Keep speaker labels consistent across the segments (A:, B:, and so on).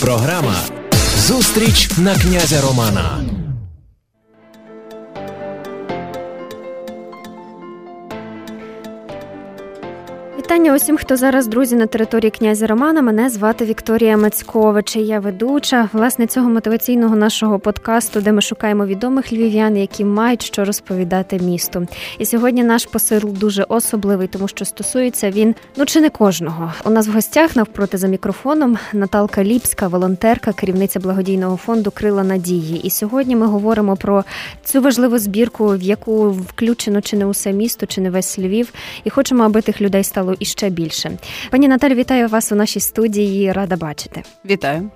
A: Програма Зустріч на князя Романа.
B: Вітання усім, хто зараз друзі на території князя Романа. Мене звати Вікторія Мацькович. Я ведуча власне цього мотиваційного нашого подкасту, де ми шукаємо відомих львів'ян, які мають що розповідати місту. І сьогодні наш посил дуже особливий, тому що стосується він ну чи не кожного. У нас в гостях навпроти за мікрофоном Наталка Ліпська, волонтерка, керівниця благодійного фонду Крила Надії. І сьогодні ми говоримо про цю важливу збірку, в яку включено чи не усе місто, чи не весь Львів, і хочемо, аби тих людей стало і ще більше. Пані Наталі, вітаю вас у нашій студії. Рада бачити.
C: Вітаю.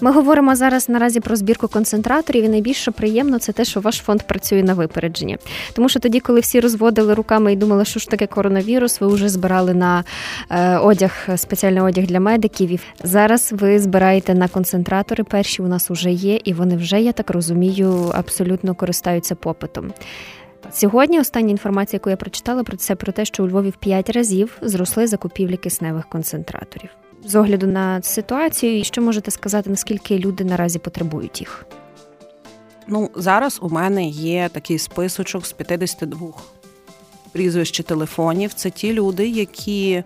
B: Ми говоримо зараз наразі про збірку концентраторів, і найбільше приємно це те, що ваш фонд працює на випередження. Тому що тоді, коли всі розводили руками і думали, що ж таке коронавірус, ви вже збирали на е, одяг, спеціальний одяг для медиків. Зараз ви збираєте на концентратори. Перші у нас вже є, і вони вже, я так розумію, абсолютно користаються попитом. Сьогодні остання інформація, яку я прочитала, про це про те, що у Львові в п'ять разів зросли закупівлі кисневих концентраторів. З огляду на ситуацію, що можете сказати, наскільки люди наразі потребують їх?
C: Ну, зараз у мене є такий списочок з 52 прізвищ телефонів. Це ті люди, які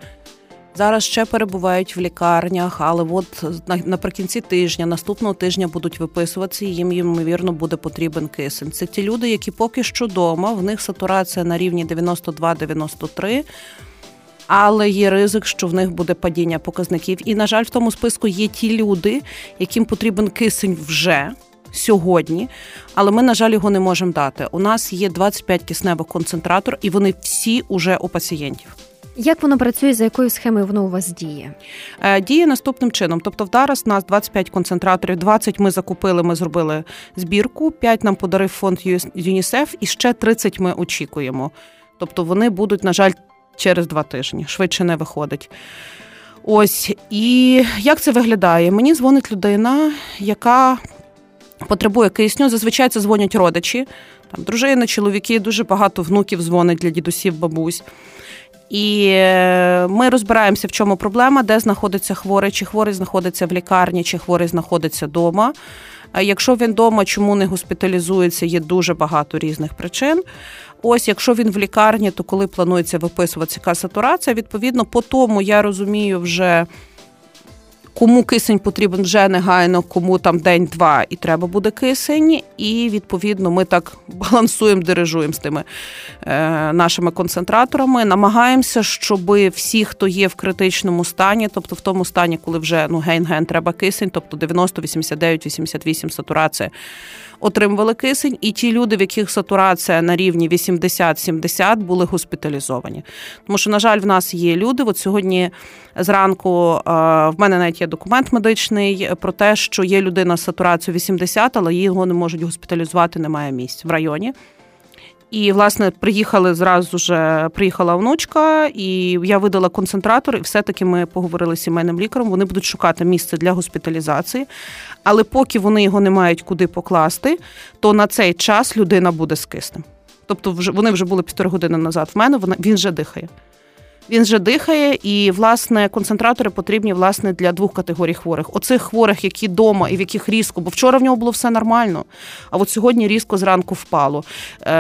C: Зараз ще перебувають в лікарнях, але от наприкінці тижня, наступного тижня будуть виписуватися, їм ймовірно буде потрібен кисень. Це ті люди, які поки що вдома, в них сатурація на рівні 92-93, але є ризик, що в них буде падіння показників. І, на жаль, в тому списку є ті люди, яким потрібен кисень вже. Сьогодні, але ми, на жаль, його не можемо дати. У нас є 25 кисневих концентратор, і вони всі уже у пацієнтів.
B: Як воно працює, за якою схемою воно у вас діє?
C: Е, діє наступним чином. Тобто, зараз у нас 25 концентраторів, 20 ми закупили, ми зробили збірку, 5 нам подарив фонд ЮНІСЕФ і ще 30 ми очікуємо. Тобто вони будуть, на жаль, через два тижні, швидше не виходить. Ось і як це виглядає? Мені дзвонить людина, яка потребує кисню. Зазвичай це дзвонять родичі, там дружини, чоловіки, дуже багато внуків дзвонить для дідусів, бабусь. І е, ми розбираємося, в чому проблема, де знаходиться хворий, чи хворий знаходиться в лікарні, чи хворий знаходиться вдома. Якщо він вдома, чому не госпіталізується, є дуже багато різних причин. Ось, якщо він в лікарні, то коли планується виписуватися сатурація, відповідно, по тому я розумію вже кому кисень потрібен вже негайно, кому там день-два і треба буде кисень. І відповідно ми так балансуємо, дирижуємо з тими е, нашими концентраторами. Намагаємося, щоб всі, хто є в критичному стані, тобто в тому стані, коли вже ну ген-ген треба кисень, тобто 90, 89, 88 сатурація отримували кисень, і ті люди, в яких сатурація на рівні 80-70, були госпіталізовані. Тому що, на жаль, в нас є люди. От сьогодні зранку е, в мене навіть є документ медичний про те, що є людина з сатурацією 80, але його не можуть госпіталізувати, немає місць в районі. І, власне, приїхали зразу ж приїхала внучка, і я видала концентратор, і все-таки ми поговорили з сімейним лікарем. Вони будуть шукати місце для госпіталізації. Але поки вони його не мають куди покласти, то на цей час людина буде з киснем. Тобто, вже вони вже були півтори години назад. В мене вона він вже дихає. Він вже дихає, і власне концентратори потрібні власне для двох категорій хворих. Оцих хворих, які вдома і в яких різко, бо вчора в нього було все нормально. А от сьогодні різко зранку впало е,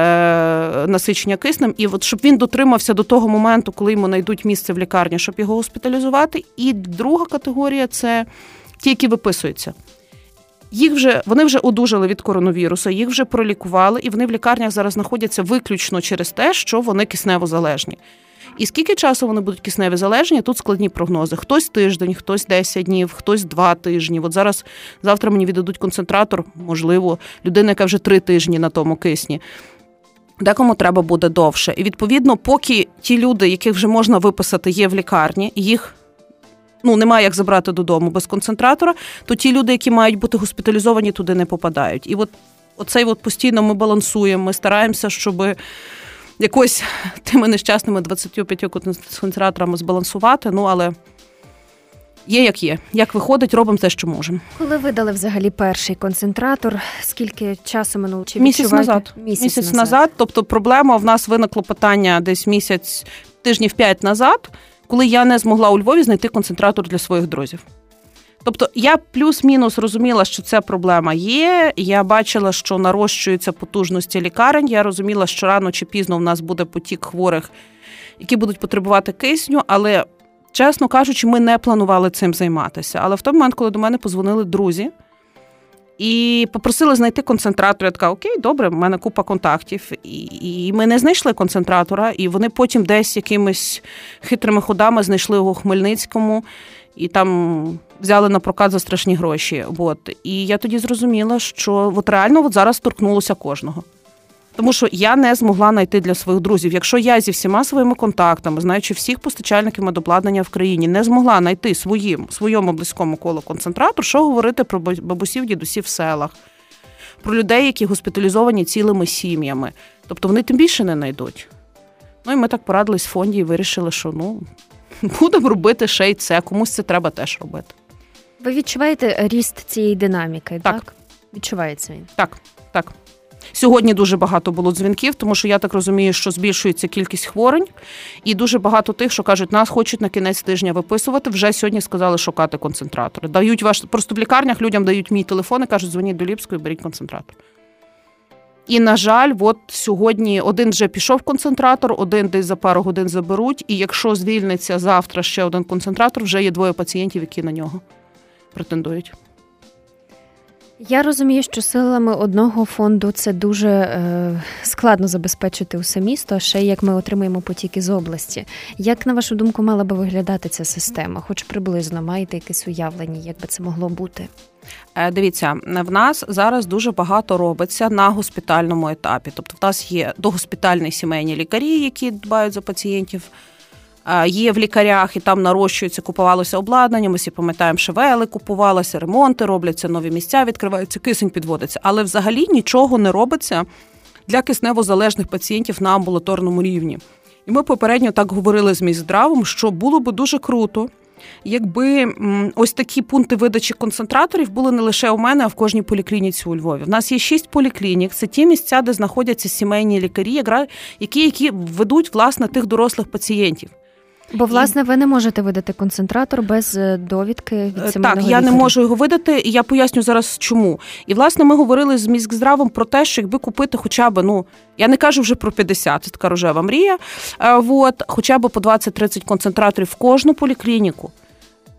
C: насичення киснем. І от щоб він дотримався до того моменту, коли йому знайдуть місце в лікарні, щоб його госпіталізувати. І друга категорія це ті, які виписуються. Їх вже вони вже одужали від коронавірусу, їх вже пролікували, і вони в лікарнях зараз знаходяться виключно через те, що вони киснево залежні. І скільки часу вони будуть кисневі залежні? Тут складні прогнози. Хтось тиждень, хтось 10 днів, хтось два тижні. От зараз завтра мені віддадуть концентратор, можливо, людина, яка вже три тижні на тому кисні. Декому треба буде довше. І відповідно, поки ті люди, яких вже можна виписати, є в лікарні, їх ну немає як забрати додому без концентратора, то ті люди, які мають бути госпіталізовані, туди не попадають. І от оцей от постійно ми балансуємо, ми стараємося, щоб якось тими нещасними 25 концентраторами збалансувати. Ну але є як є. Як виходить, робимо те, що можемо.
B: Коли видали взагалі перший концентратор, скільки часу минуло?
C: Чи місяць назад? Місяць, місяць назад. назад. Тобто, проблема в нас виникло питання десь місяць, тижнів п'ять назад, коли я не змогла у Львові знайти концентратор для своїх друзів. Тобто я плюс-мінус розуміла, що це проблема є. Я бачила, що нарощуються потужності лікарень. Я розуміла, що рано чи пізно в нас буде потік хворих, які будуть потребувати кисню, але. Чесно кажучи, ми не планували цим займатися. Але в той момент, коли до мене позвонили друзі і попросили знайти концентратор, я така, окей, добре, в мене купа контактів. І і ми не знайшли концентратора, і вони потім десь якимись хитрими ходами знайшли його у Хмельницькому і там взяли на прокат за страшні гроші. От. І я тоді зрозуміла, що от реально от зараз торкнулося кожного. Тому що я не змогла знайти для своїх друзів. Якщо я зі всіма своїми контактами, знаючи всіх постачальників медобладнання в країні, не змогла знайти своїм своєму близькому колу концентратор, що говорити про бабусів, дідусів в селах, про людей, які госпіталізовані цілими сім'ями. Тобто вони тим більше не знайдуть. Ну і ми так порадились в фонді і вирішили, що ну будемо робити ще й це, комусь це треба теж робити.
B: Ви відчуваєте ріст цієї динаміки?
C: Так.
B: так? Відчувається він?
C: Так, так. Сьогодні дуже багато було дзвінків, тому що я так розумію, що збільшується кількість хворень, і дуже багато тих, що кажуть, нас хочуть на кінець тижня виписувати. Вже сьогодні сказали шукати концентратори. Дають ваш просто в лікарнях людям дають мій телефон і кажуть, дзвоніть до Ліпської, беріть концентратор. І, на жаль, от сьогодні один вже пішов концентратор, один десь за пару годин заберуть. І якщо звільниться завтра ще один концентратор, вже є двоє пацієнтів, які на нього претендують.
B: Я розумію, що силами одного фонду це дуже е, складно забезпечити усе місто, а ще як ми отримаємо потік із області. Як на вашу думку мала би виглядати ця система? Хоч приблизно маєте якесь уявлення, як би це могло бути?
C: Е, дивіться, в нас зараз дуже багато робиться на госпітальному етапі. Тобто, в нас є догоспітальні сімейні лікарі, які дбають за пацієнтів. Е, є в лікарях і там нарощується, купувалося обладнання. Ми всі пам'ятаємо, шевели купувалося, ремонти робляться, нові місця відкриваються, кисень підводиться. Але взагалі нічого не робиться для кисневозалежних пацієнтів на амбулаторному рівні. І ми попередньо так говорили з Міздравом, що було би дуже круто, якби ось такі пункти видачі концентраторів були не лише у мене, а в кожній поліклініці у Львові. У нас є шість поліклінік. Це ті місця, де знаходяться сімейні лікарі, які які ведуть власне тих дорослих пацієнтів.
B: Бо власне ви не можете видати концентратор без е, довідки від
C: е,
B: сімейного
C: Так, я
B: лікаря.
C: не можу його видати, і я поясню зараз, чому. І власне ми говорили з міськздравом про те, що якби купити, хоча б ну я не кажу вже про 50, це така рожева мрія. Е, от, хоча б по 20-30 концентраторів в кожну поліклініку.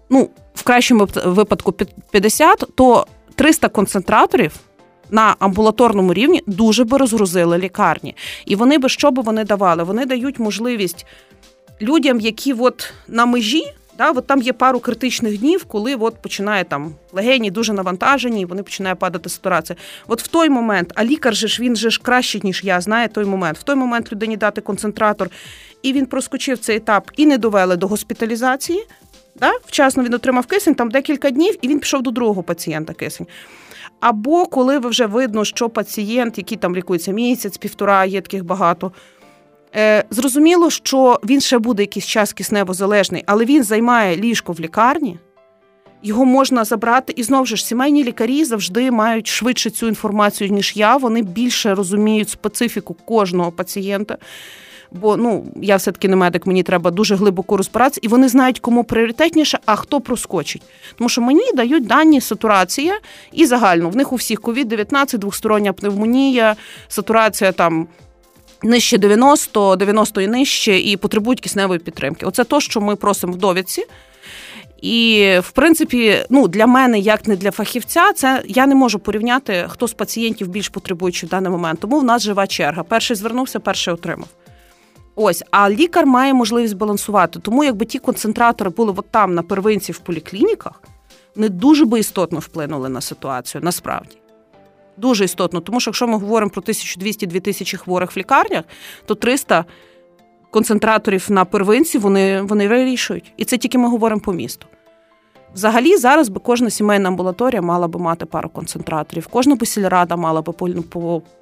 C: Ну, в кращому випадку 50, то 300 концентраторів. На амбулаторному рівні дуже би розгрузили лікарні, і вони би що би вони давали? Вони дають можливість людям, які от на межі, да, от там є пару критичних днів, коли от починає там легені дуже навантажені, і вони починає падати сатурація. От в той момент, а лікар же ж він же ж краще, ніж я, знає той момент. В той момент людині дати концентратор, і він проскочив цей етап і не довели до госпіталізації. Да? Вчасно він отримав кисень, там декілька днів, і він пішов до другого пацієнта кисень. Або коли вже видно, що пацієнт, який там лікується місяць, півтора, є таких багато. Е, Зрозуміло, що він ще буде якийсь час кисневозалежний, але він займає ліжко в лікарні, його можна забрати. І знову ж сімейні лікарі завжди мають швидше цю інформацію, ніж я. Вони більше розуміють специфіку кожного пацієнта. Бо ну я все-таки не медик, мені треба дуже глибоко розбиратися, і вони знають, кому пріоритетніше, а хто проскочить. Тому що мені дають дані сатурація і загально в них у всіх COVID-19, двостороння пневмонія, сатурація там нижче 90, 90 і нижче, і потребують кисневої підтримки. Оце то, що ми просимо в довідці. І, в принципі, ну для мене, як не для фахівця, це я не можу порівняти, хто з пацієнтів більш потребуючий в даний момент. Тому в нас жива черга. Перший звернувся, перший отримав. Ось, а лікар має можливість балансувати. Тому, якби ті концентратори були от там на первинці в поліклініках, вони дуже би істотно вплинули на ситуацію, насправді. Дуже істотно. Тому що якщо ми говоримо про 1200-2000 хворих в лікарнях, то 300 концентраторів на первинці вони вони вирішують. І це тільки ми говоримо по місту. Взагалі, зараз би кожна сімейна амбулаторія мала би мати пару концентраторів, кожна би мала би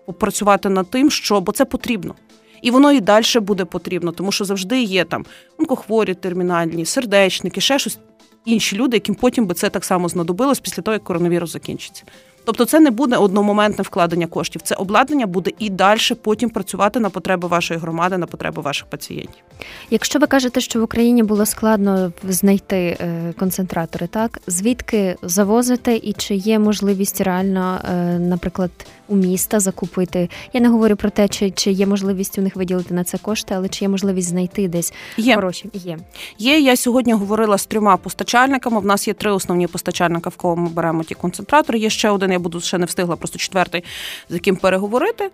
C: попрацювати над тим, що бо це потрібно. І воно і далі буде потрібно, тому що завжди є там онкохворі, термінальні, сердечники, ще щось інші люди, яким потім би це так само знадобилось після того, як коронавірус закінчиться. Тобто, це не буде одномоментне вкладення коштів. Це обладнання буде і далі потім працювати на потреби вашої громади, на потреби ваших пацієнтів.
B: Якщо ви кажете, що в Україні було складно знайти е, концентратори, так звідки завозити і чи є можливість реально, е, наприклад, у міста закупити? Я не говорю про те, чи чи є можливість у них виділити на це кошти, але чи є можливість знайти десь
C: є.
B: хороші? Є.
C: Є. Я сьогодні говорила з трьома постачальниками. В нас є три основні постачальника, в кого ми беремо ті концентратори. Є ще один, я буду ще не встигла, просто четвертий, з яким переговорити.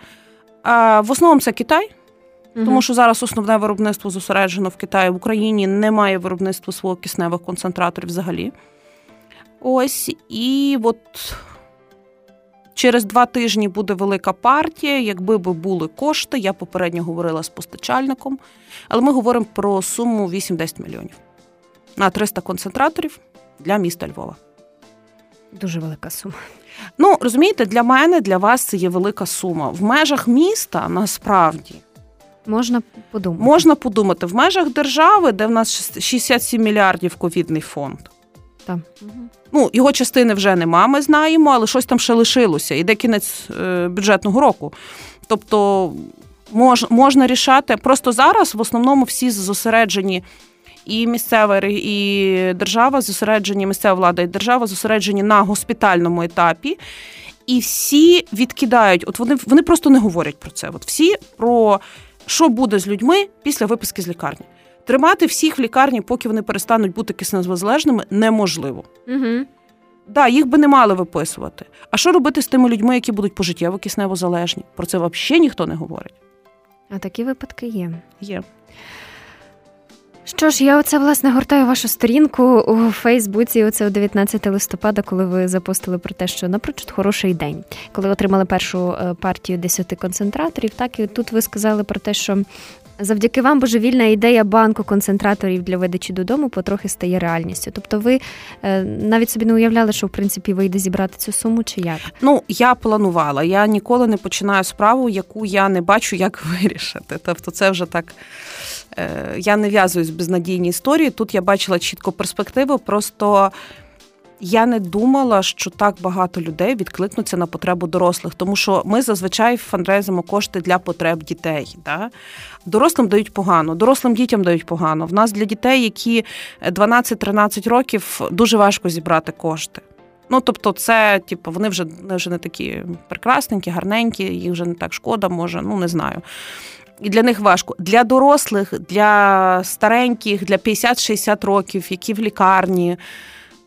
C: А в основному це Китай. Тому що зараз основне виробництво зосереджено в Китаї. В Україні немає виробництва свого кисневих концентраторів взагалі. Ось і от через два тижні буде велика партія. Якби би були кошти, я попередньо говорила з постачальником, але ми говоримо про суму 8-10 мільйонів на 300 концентраторів для міста Львова.
B: Дуже велика сума.
C: Ну розумієте, для мене, для вас це є велика сума. В межах міста насправді.
B: Можна подумати.
C: Можна подумати в межах держави, де в нас 67 мільярдів ковідний фонд.
B: Так.
C: Ну, його частини вже нема, ми знаємо, але щось там ще лишилося. Іде кінець е, бюджетного року. Тобто мож, можна рішати. Просто зараз в основному всі зосереджені. І місцева і держава зосереджені, місцева влада і держава зосереджені на госпітальному етапі, і всі відкидають. От вони вони просто не говорять про це. От всі про що буде з людьми після виписки з лікарні. Тримати всіх в лікарні, поки вони перестануть бути киснезвозалежними, неможливо.
B: Угу.
C: Да, їх би не мали виписувати. А що робити з тими людьми, які будуть пожиттєво кисневозалежні? Про це взагалі ніхто не говорить.
B: А такі випадки є.
C: Є.
B: Що ж, я оце власне гортаю вашу сторінку у Фейсбуці. Оце 19 листопада, коли ви запостили про те, що напрочуд хороший день, коли отримали першу е, партію 10 концентраторів. Так і тут ви сказали про те, що завдяки вам божевільна ідея банку концентраторів для видачі додому потрохи стає реальністю. Тобто, ви е, навіть собі не уявляли, що в принципі вийде зібрати цю суму, чи як?
C: Ну я планувала. Я ніколи не починаю справу, яку я не бачу, як вирішити. Тобто, це вже так. Е, я не в'язуюсь в безнадійні історії. Тут я бачила чітко перспективу. Просто я не думала, що так багато людей відкликнуться на потребу дорослих, тому що ми зазвичай фандрейзимо кошти для потреб дітей. Да? Дорослим дають погано, дорослим дітям дають погано. В нас для дітей, які 12-13 років, дуже важко зібрати кошти. Ну, тобто, це, типу, вони вже вони вже не такі прекрасненькі, гарненькі, їх вже не так шкода, може, ну не знаю і для них важко. Для дорослих, для стареньких, для 50-60 років, які в лікарні.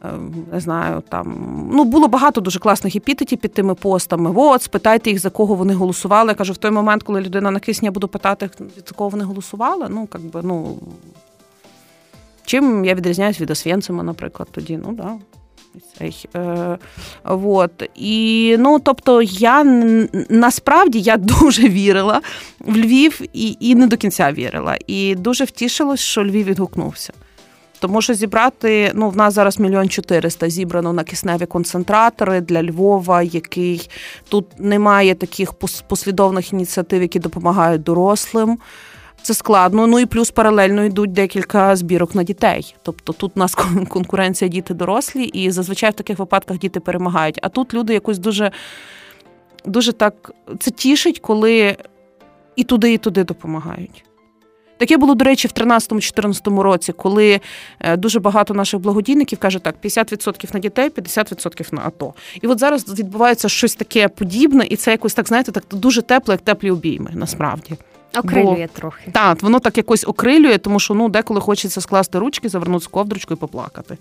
C: Е, не знаю, там ну було багато дуже класних епітетів під тими постами. От, спитайте їх, за кого вони голосували. Я кажу, в той момент, коли людина на кисні, я буду питати, за кого вони голосували. Ну, як би, ну чим я відрізняюсь від Освєнцима, наприклад, тоді. Ну да. Цей, е, вот. І, ну, Тобто, я насправді я дуже вірила в Львів і і не до кінця вірила. І дуже втішилось, що Львів відгукнувся. Тому що зібрати, ну, в нас зараз мільйон чотириста зібрано на кисневі концентратори для Львова, який тут немає таких послідовних ініціатив, які допомагають дорослим. Це складно. Ну і плюс паралельно йдуть декілька збірок на дітей. Тобто тут у нас конкуренція діти дорослі, і зазвичай в таких випадках діти перемагають. А тут люди якось дуже дуже так це тішить, коли і туди, і туди допомагають. Таке було, до речі, в 2013-2014 році, коли е, дуже багато наших благодійників каже так: 50% на дітей, 50% на АТО. І от зараз відбувається щось таке подібне, і це якось так, знаєте, так дуже тепло, як теплі обійми, насправді.
B: Окрилює Бо, трохи.
C: Так, воно так якось окрилює, тому що ну деколи хочеться скласти ручки, завернути ковдрочку і поплакати.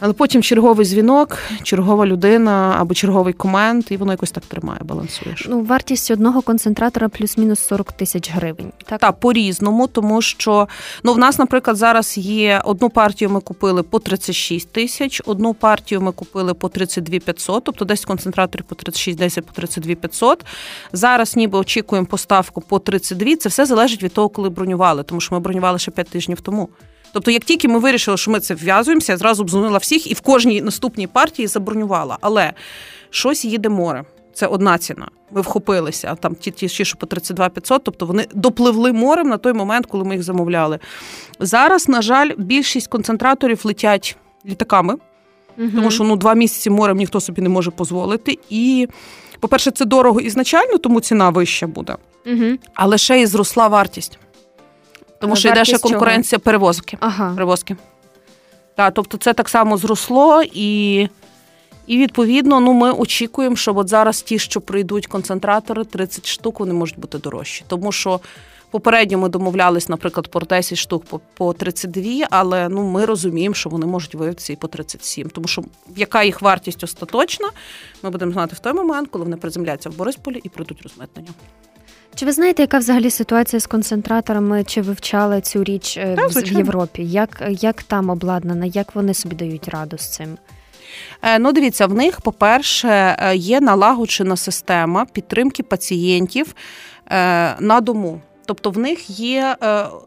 C: Але потім черговий дзвінок, чергова людина або черговий комент, і воно якось так тримає, балансуєш.
B: Ну, вартість одного концентратора плюс-мінус 40 тисяч гривень.
C: Так, Так, по-різному, тому що ну, в нас, наприклад, зараз є одну партію ми купили по 36 тисяч, одну партію ми купили по 32 500, тобто 10 концентраторів по 36, 10 по 32 500. Зараз ніби очікуємо поставку по 32. Це все залежить від того, коли бронювали, тому що ми бронювали ще 5 тижнів тому. Тобто, як тільки ми вирішили, що ми це вв'язуємося, я зразу обзвонила всіх і в кожній наступній партії забронювала. Але щось їде море. Це одна ціна. Ми вхопилися, там ті, ті, що по 32 500, тобто вони допливли морем на той момент, коли ми їх замовляли. Зараз, на жаль, більшість концентраторів летять літаками. Угу. Тому що ну два місяці морем ніхто собі не може дозволити. І, по-перше, це дорого ізначально, тому ціна вища буде. Угу. Але ще і зросла вартість. Тому що йде ще конкуренція перевозки. Ага. перевозки. Так, тобто це так само зросло і. І відповідно, ну ми очікуємо, що от зараз ті, що прийдуть концентратори, 30 штук, вони можуть бути дорожчі. Тому що попередньо ми домовлялись, наприклад, по 10 штук по по 32, але ну ми розуміємо, що вони можуть виявитися і по 37. Тому що яка їх вартість остаточна, ми будемо знати в той момент, коли вони приземляться в Борисполі і прийдуть розмитнення.
B: Чи ви знаєте, яка взагалі ситуація з концентраторами? Чи вивчали цю річ е, так, в Європі? Як як там обладнана, як вони собі дають раду з цим?
C: Е, ну, дивіться, в них, по-перше, е, є налагоджена система підтримки пацієнтів на дому. Тобто в них є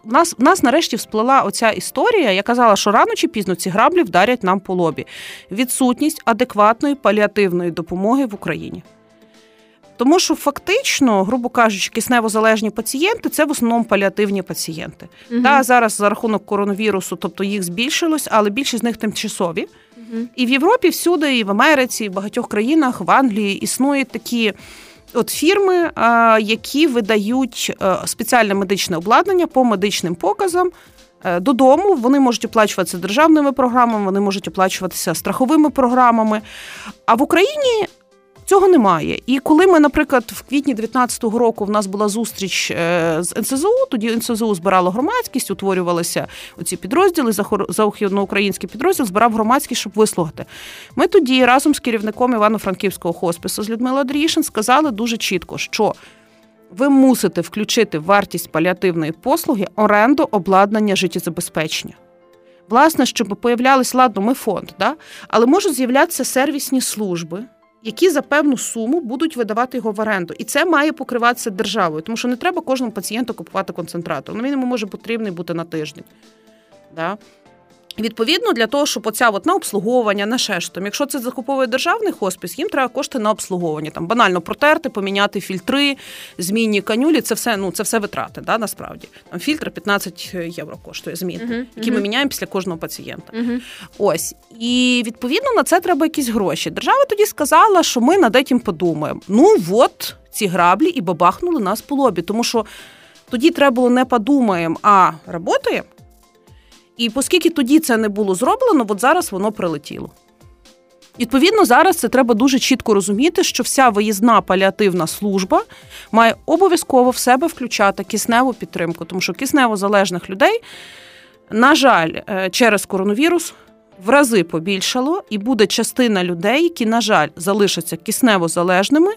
C: в нас в нас нарешті всплила оця історія. Я казала, що рано чи пізно ці граблі вдарять нам по лобі. Відсутність адекватної паліативної допомоги в Україні. Тому що фактично, грубо кажучи, кисневозалежні пацієнти це в основному паліативні пацієнти. Угу. Та зараз за рахунок коронавірусу, тобто їх збільшилось, але більшість з них тимчасові. Угу. І в Європі всюди, і в Америці, і в багатьох країнах, в Англії існують такі. От фірми, які видають е, спеціальне медичне обладнання по медичним показам е, додому, вони можуть оплачуватися державними програмами, вони можуть оплачуватися страховими програмами. А в Україні Цього немає. І коли ми, наприклад, в квітні 2019 року в нас була зустріч е, з НСЗУ, тоді НСЗУ збирало громадськість, утворювалися оці підрозділи, західноукраїнський підрозділ збирав громадськість, щоб вислухати. Ми тоді разом з керівником Івано-Франківського хоспису з Людмилою Дрішин сказали дуже чітко, що. Ви мусите включити вартість паліативної послуги оренду обладнання життєзабезпечення. Власне, щоб появлялись, ладно, ми фонд, да? але можуть з'являтися сервісні служби, які за певну суму будуть видавати його в оренду. І це має покриватися державою, тому що не треба кожному пацієнту купувати концентратор. Ну, він йому може потрібний бути на тиждень. Да? Відповідно, для того, щоб оця от на обслуговування, на там, якщо це закуповує державний хоспіс, їм треба кошти на обслуговування. Там банально протерти, поміняти фільтри, змінні канюлі. Це все ну це все витрати. да, Насправді там фільтр 15 євро коштує змінити, uh-huh, які ми міняємо після кожного пацієнта. Uh-huh. Ось і відповідно на це треба якісь гроші. Держава тоді сказала, що ми над этим подумаємо. Ну от ці граблі і бабахнули нас по лобі, тому що тоді треба було не подумаємо, а працюємо. І оскільки тоді це не було зроблено, от зараз воно прилетіло. Відповідно, зараз це треба дуже чітко розуміти, що вся виїзна паліативна служба має обов'язково в себе включати кисневу підтримку, тому що кисневозалежних людей, на жаль, е, через коронавірус в рази побільшало, і буде частина людей, які, на жаль, залишаться кисневозалежними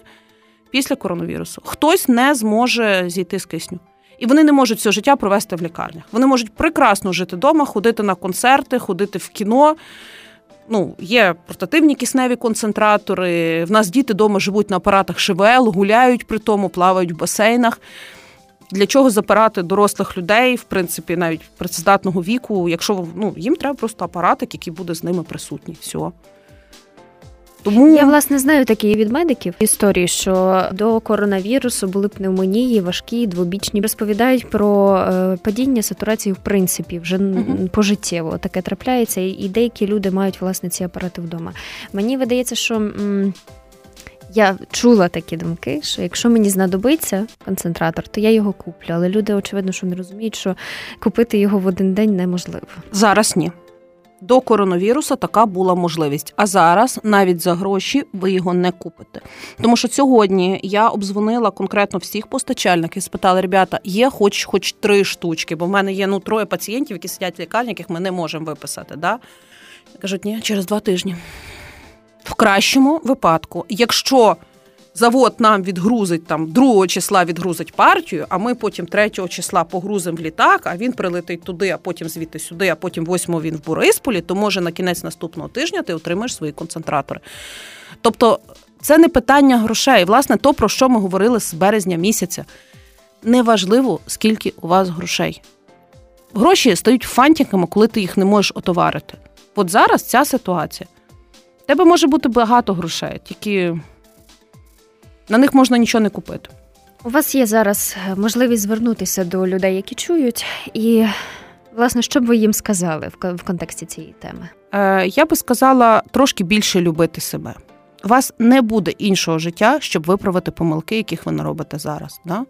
C: після коронавірусу. Хтось не зможе зійти з кисню. І вони не можуть все життя провести в лікарнях. Вони можуть прекрасно жити вдома, ходити на концерти, ходити в кіно. Ну, Є портативні кисневі концентратори. В нас діти вдома живуть на апаратах ШВЛ, гуляють при тому, плавають в басейнах. Для чого запирати дорослих людей, в принципі, навіть працездатного віку, якщо ну, їм треба просто апаратик, який буде з ними присутній. Все.
B: Тому я власне знаю такі від медиків історії, що до коронавірусу були пневмонії, важкі, двобічні. Розповідають про е, падіння сатурації в принципі вже uh пожиттєво таке трапляється, і деякі люди мають власне ці апарати вдома. Мені видається, що. Я чула такі думки, що якщо мені знадобиться концентратор, то я його куплю. Але люди, очевидно, що не розуміють, що купити його в один день неможливо.
C: Зараз ні. До коронавіруса така була можливість. А зараз навіть за гроші ви його не купите. Тому що сьогодні я обдзвонила конкретно всіх постачальників, спитала, ребята, є хоч хоч три штучки, бо в мене є ну троє пацієнтів, які сидять в лікарні, яких ми не можемо виписати. Да? Кажуть, ні, через два тижні. В кращому випадку, якщо завод нам відгрузить там 2 числа відгрузить партію, а ми потім 3 числа погрузимо в літак, а він прилетить туди, а потім звідти сюди, а потім 8 він в Борисполі, то може на кінець наступного тижня ти отримаєш свої концентратори. Тобто це не питання грошей. Власне, то, про що ми говорили з березня місяця. Неважливо, скільки у вас грошей. Гроші стають фантиками, коли ти їх не можеш отоварити. От зараз ця ситуація. У тебе може бути багато грошей, тільки на них можна нічого не купити.
B: У вас є зараз е, можливість звернутися до людей, які чують, і власне, що б ви їм сказали в контексті цієї теми?
C: Е, я би сказала трошки більше любити себе. У вас не буде іншого життя, щоб виправити помилки, яких ви наробите зараз. Да?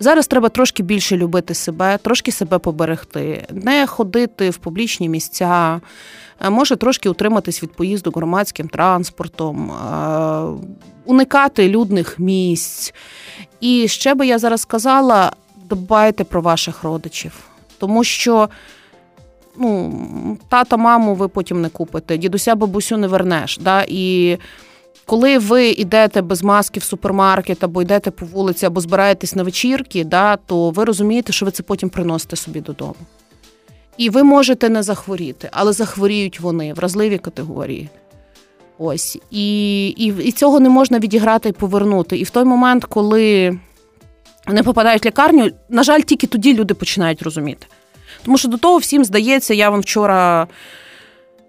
C: Зараз треба трошки більше любити себе, трошки себе поберегти, не ходити в публічні місця, е, може трошки утриматись від поїзду громадським транспортом, е, уникати людних місць. І ще би я зараз сказала: дбайте про ваших родичів, тому що. Ну, тата, маму ви потім не купите, дідуся, бабусю не вернеш. Да? І коли ви йдете без маски в супермаркет, або йдете по вулиці, або збираєтесь на вечірки, да, то ви розумієте, що ви це потім приносите собі додому. І ви можете не захворіти, але захворіють вони вразливі категорії. Ось. І, і, І цього не можна відіграти і повернути. І в той момент, коли вони попадають в лікарню, на жаль, тільки тоді люди починають розуміти. Тому що до того всім здається, я вам вчора.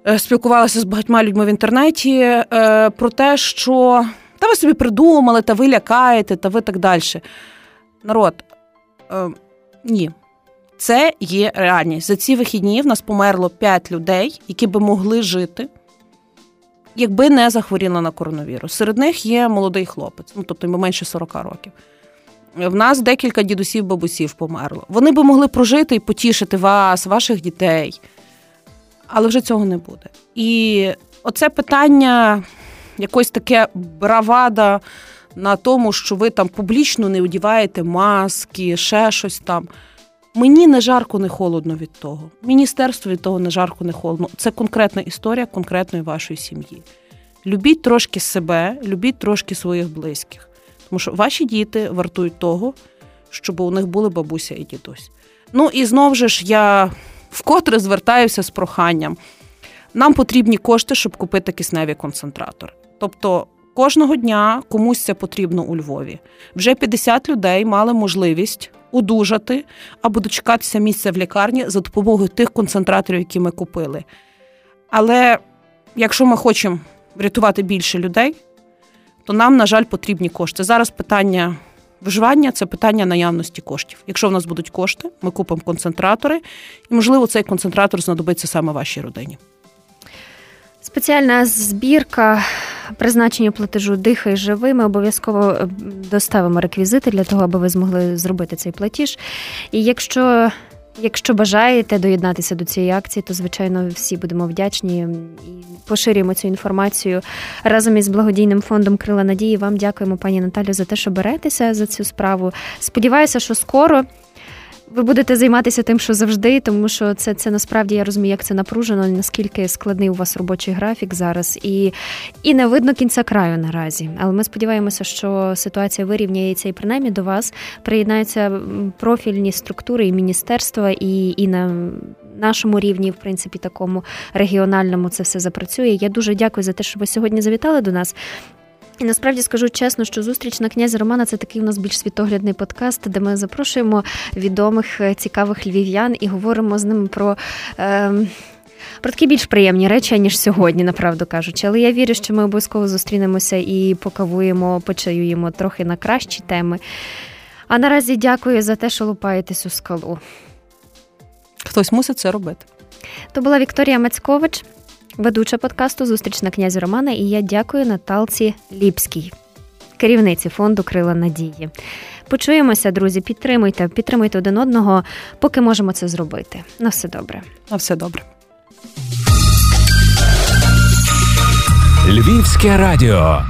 C: Е, спілкувалася з багатьма людьми в інтернеті е, про те, що та ви собі придумали, та ви лякаєте, та ви так далі. Народ, е, ні. Це є реальність. За ці вихідні в нас померло 5 людей, які би могли жити, якби не захворіли на коронавірус. Серед них є молодий хлопець, ну тобто йому менше 40 років. В нас декілька дідусів, бабусів померло. Вони би могли прожити і потішити вас, ваших дітей але вже цього не буде. І оце питання, якось таке бравада на тому, що ви там публічно не одіваєте маски, ще щось там. Мені не жарко, не холодно від того. Міністерство від того не жарко, не холодно. Це конкретна історія конкретної вашої сім'ї. Любіть трошки себе, любіть трошки своїх близьких. Тому що ваші діти вартують того, щоб у них були бабуся і дідусь. Ну і знову ж я вкотре звертаюся з проханням. Нам потрібні кошти, щоб купити кисневі концентратори. Тобто кожного дня комусь це потрібно у Львові. Вже 50 людей мали можливість одужати або дочекатися місця в лікарні за допомогою тих концентраторів, які ми купили. Але якщо ми хочемо врятувати більше людей, то нам, на жаль, потрібні кошти. Зараз питання Виживання це питання наявності коштів. Якщо в нас будуть кошти, ми купимо концентратори, і, можливо, цей концентратор знадобиться саме вашій родині.
B: Спеціальна збірка призначення платежу «Дихай живи». Ми обов'язково е, доставимо реквізити для того, аби ви змогли зробити цей платіж. І якщо Якщо бажаєте доєднатися до цієї акції, то звичайно всі будемо вдячні і поширюємо цю інформацію разом із благодійним фондом Крила Надії. Вам дякуємо, пані Наталю, за те, що беретеся за цю справу. Сподіваюся, що скоро ви будете займатися тим, що завжди, тому що це це насправді я розумію, як це напружено, наскільки складний у вас робочий графік зараз, і і не видно кінця краю наразі. Але ми сподіваємося, що ситуація вирівняється і принаймні до вас приєднаються профільні структури і міністерства, і, і на нашому рівні, в принципі, такому регіональному це все запрацює. Я дуже дякую за те, що ви сьогодні завітали до нас. І насправді скажу чесно, що зустріч на князя Романа це такий у нас більш світоглядний подкаст, де ми запрошуємо відомих е, цікавих львів'ян і говоримо з ними про. Е, про такі більш приємні речі, ніж сьогодні, направду кажучи. Але я вірю, що ми обов'язково зустрінемося і покавуємо, почаюємо трохи на кращі теми. А наразі дякую за те, що лупаєтесь у скалу.
C: Хтось мусить це робити.
B: То була Вікторія Мацькович ведуча подкасту Зустріч на князі Романа. І я дякую Наталці Ліпській, керівниці фонду Крила Надії. Почуємося, друзі. Підтримуйте, підтримуйте один одного, поки можемо це зробити. На все добре.
C: На все добре.
A: Львівське радіо.